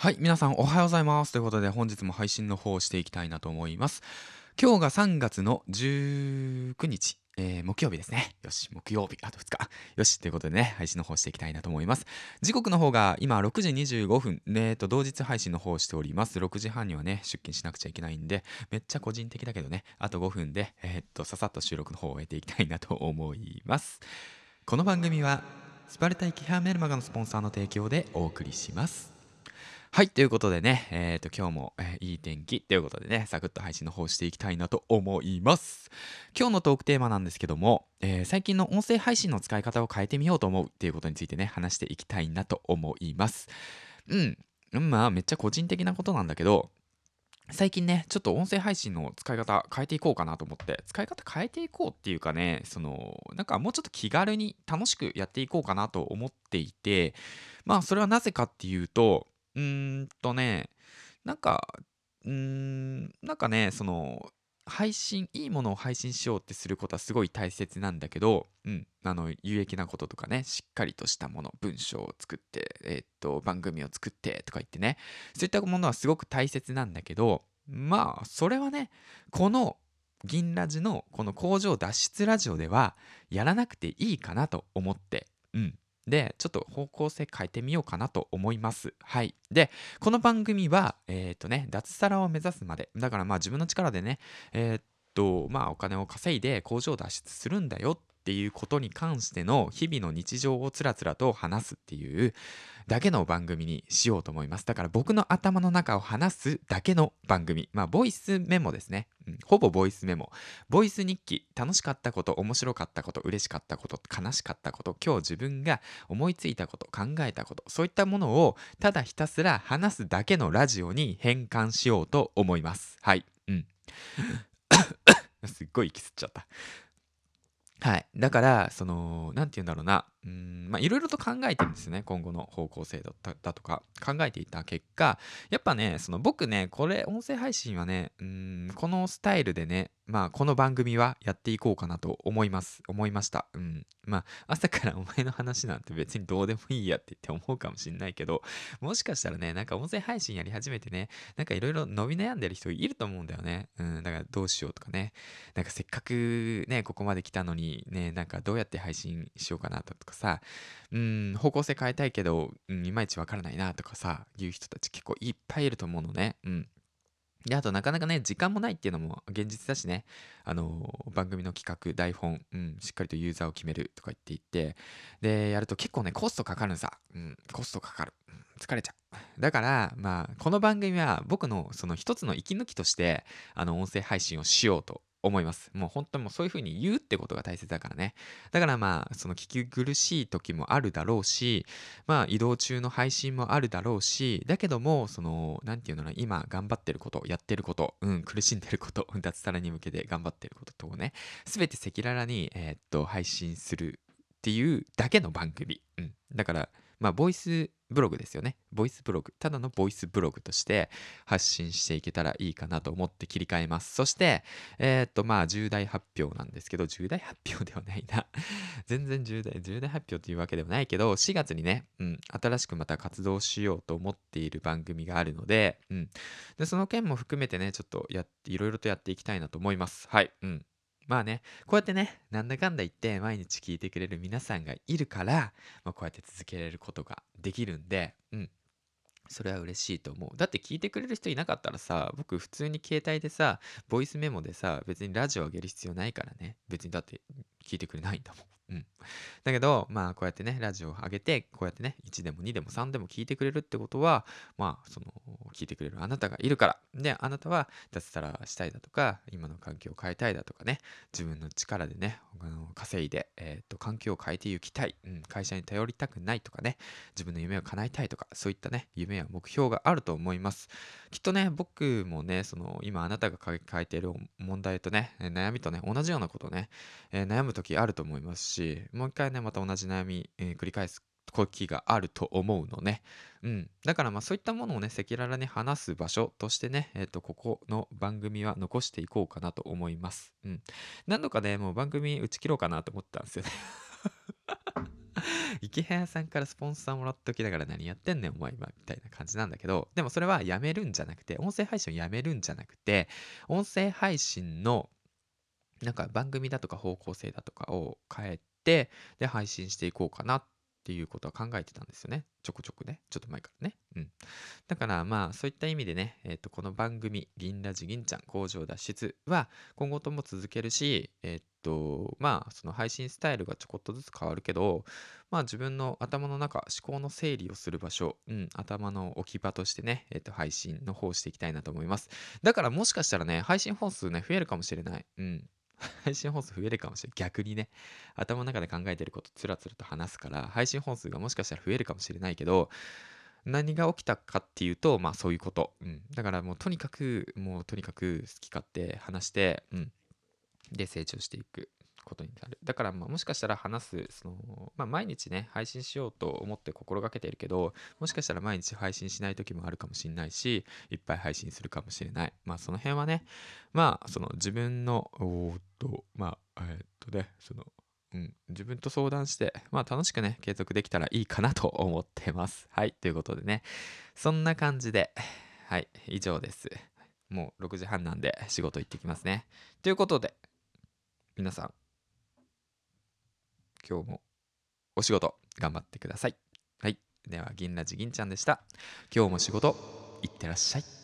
はい、皆さんおはようございます。ということで本日も配信の方をしていきたいなと思います。今日が3月の19日、えー木曜日ですね。よし、木曜日、あと2日。よし、ということでね、配信の方していきたいなと思います。時刻の方が今6時25分、えーと、同日配信の方をしております。6時半にはね、出勤しなくちゃいけないんで、めっちゃ個人的だけどね、あと5分で、えーっと、ささっと収録の方を終えていきたいなと思います。この番組は、スパルタイキハーメルマガのスポンサーの提供でお送りします。はい、ということでね、えっ、と、今日も、えーいい天気ということでね、サクッと配信の方していきたいなと思います。今日のトークテーマなんですけども、えー最近の音声配信の使い方を変えてみようと思うっていうことについてね、話していきたいなと思います。うん。まあ、めっちゃ個人的なことなんだけど、最近ね、ちょっと音声配信の使い方変えていこうかなと思って、使い方変えていこうっていうかね、その、なんかもうちょっと気軽に楽しくやっていこうかなと思っていて、まあ、それはなぜかっていうと、うーんとね、なんか、うーん、なんかね、その、配信、いいものを配信しようってすることはすごい大切なんだけど、うん、あの、有益なこととかね、しっかりとしたもの、文章を作って、えーっと、番組を作ってとか言ってね、そういったものはすごく大切なんだけど、まあ、それはね、この銀ラジのこの工場脱出ラジオではやらなくていいかなと思って、うん。で、ちょっと方向性変えてみようかなと思います。はい。で、この番組は、えっ、とね、脱サラを目指すまで。だからまあ自分の力でね、えーっと、まあお金を稼いで工場を脱出するんだよっていうことに関しての日々の日常をつらつらと話すっていうだけの番組にしようと思います。だから僕の頭の中を話すだけの番組。まあ、ボイスメモですね。うん、ほぼボイスメモ。ボイス日記。楽しかったこと、面白かったこと、嬉しかったこと、悲しかったこと、今日自分が思いついたこと、考えたこと、そういったものをただひたすら話すだけのラジオに変換しようと思います。はい。うん。すっごい息吸っちゃった。はい。だから、その、なんて言うんだろうな。いろいろと考えてるんですね。今後の方向性だとか、考えていた結果、やっぱね、その僕ね、これ、音声配信はね、うん、このスタイルでね、まあ、この番組はやっていこうかなと思います。思いました。うん。まあ、朝からお前の話なんて別にどうでもいいやって言って思うかもしんないけど、もしかしたらね、なんか音声配信やり始めてね、なんかいろいろ伸び悩んでる人いると思うんだよね。うん、だからどうしようとかね。なんかせっかくね、ここまで来たのにね、なんかどうやって配信しようかなとかさ、うん、方向性変えたいけど、うん、いまいちわからないなとかさ、いう人たち結構いっぱいいると思うのね。うん。で、あとなかなかね、時間もないっていうのも現実だしね、あのー番組の企画、台本、うん、しっかりとユーザーを決めるとか言っていって、で、やると結構ね、コストかかるんさ。うん、コストかかる。うん疲れちゃう。だから、まあ、この番組は僕のその一つの息抜きとして、あの、音声配信をしようと思います。もう本当にもうそういう風に言うってことが大切だからね。だからまあ、その聞き苦しい時もあるだろうし、まあ、移動中の配信もあるだろうし、だけども、その、なんていうのな、今頑張ってること、やってること、うん、苦しんでること、脱サラに向けて頑張ってることとね、すべて赤裸々に、えーっと、配信するっていうだけの番組。うん。だから、まあ、ボイスブログですよね。ボイスブログ。ただのボイスブログとして発信していけたらいいかなと思って切り替えます。そして、えーっと、まあ、重大発表なんですけど、重大発表ではないな。全然重大、重大発表というわけではないけど、4月にね、うん、新しくまた活動しようと思っている番組があるので、うん。で、その件も含めてね、ちょっとやって、いろいろとやっていきたいなと思います。はい。うん。まあね、こうやってね、なんだかんだ言って毎日聞いてくれる皆さんがいるから、まあ、こうやって続けられることができるんで、うん。それは嬉しいと思う。だって聞いてくれる人いなかったらさ、僕普通に携帯でさ、ボイスメモでさ、別にラジオ上げる必要ないからね。別にだって聞いてくれないんだもん。うん。だけど、まあこうやってね、ラジオを上げて、こうやってね、1でも2でも3でも聞いてくれるってことは、まあその、聞いてくれるあなたがいるから。で、あなたは脱サラしたいだとか、今の環境を変えたいだとかね、自分の力でね、稼いで、えっ、と、環境を変えていきたい、うん、会社に頼りたくないとかね、自分の夢を叶えたいとか、そういったね、夢や目標があると思います。きっとね、僕もね、その、今あなたが抱えている問題とね、悩みとね、同じようなことをね、えー悩む時あると思いますし、しもう一回ね、また同じ悩み、えー繰り返す時があると思うのね。うん。だからまあそういったものをね、赤裸々に話す場所としてね、えっ、と、ここの番組は残していこうかなと思います。うん。何度かね、もう番組打ち切ろうかなと思ったんですよね。池早さんからスポンサーもらっときながら何やってんねんお前今みたいな感じなんだけどでもそれはやめるんじゃなくて音声配信をやめるんじゃなくて音声配信のなんか番組だとか方向性だとかを変えてで配信していこうかなっていうことは考えてたんですよね。ちょこちょこね。ちょっと前からね。うん。だからまあそういった意味でね、えー、とこの番組「銀ラジ銀ちゃん工場脱出」は今後とも続けるしえっ、とまあその配信スタイルがちょこっとずつ変わるけどまあ自分の頭の中思考の整理をする場所、うん、頭の置き場としてね、えっ、と配信の方していきたいなと思います。だからもしかしたらね配信本数ね増えるかもしれない。うん。配信本数増えるかもしれない。逆にね、頭の中で考えてることつらつらと話すから、配信本数がもしかしたら増えるかもしれないけど、何が起きたかっていうと、まあそういうこと。うん。だからもうとにかく、もうとにかく好き勝手話して、うん。で、成長していく。ことになる。だからまあもしかしたら話す、その、まあ毎日ね、配信しようと思って心がけているけど、もしかしたら毎日配信しない時もあるかもしれないし、いっぱい配信するかもしれない。まあその辺はね、まあその自分の、おっと、まあ、えー、っとね、その、うん、自分と相談して、まあ楽しくね、継続できたらいいかなと思ってます。はい、ということでね、そんな感じで、はい、以上です。もう6時半なんで仕事行ってきますね。ということで、皆さん、今日もお仕事頑張ってください。はい。では、銀ラジ銀ちゃんでした。今日も仕事、いってらっしゃい。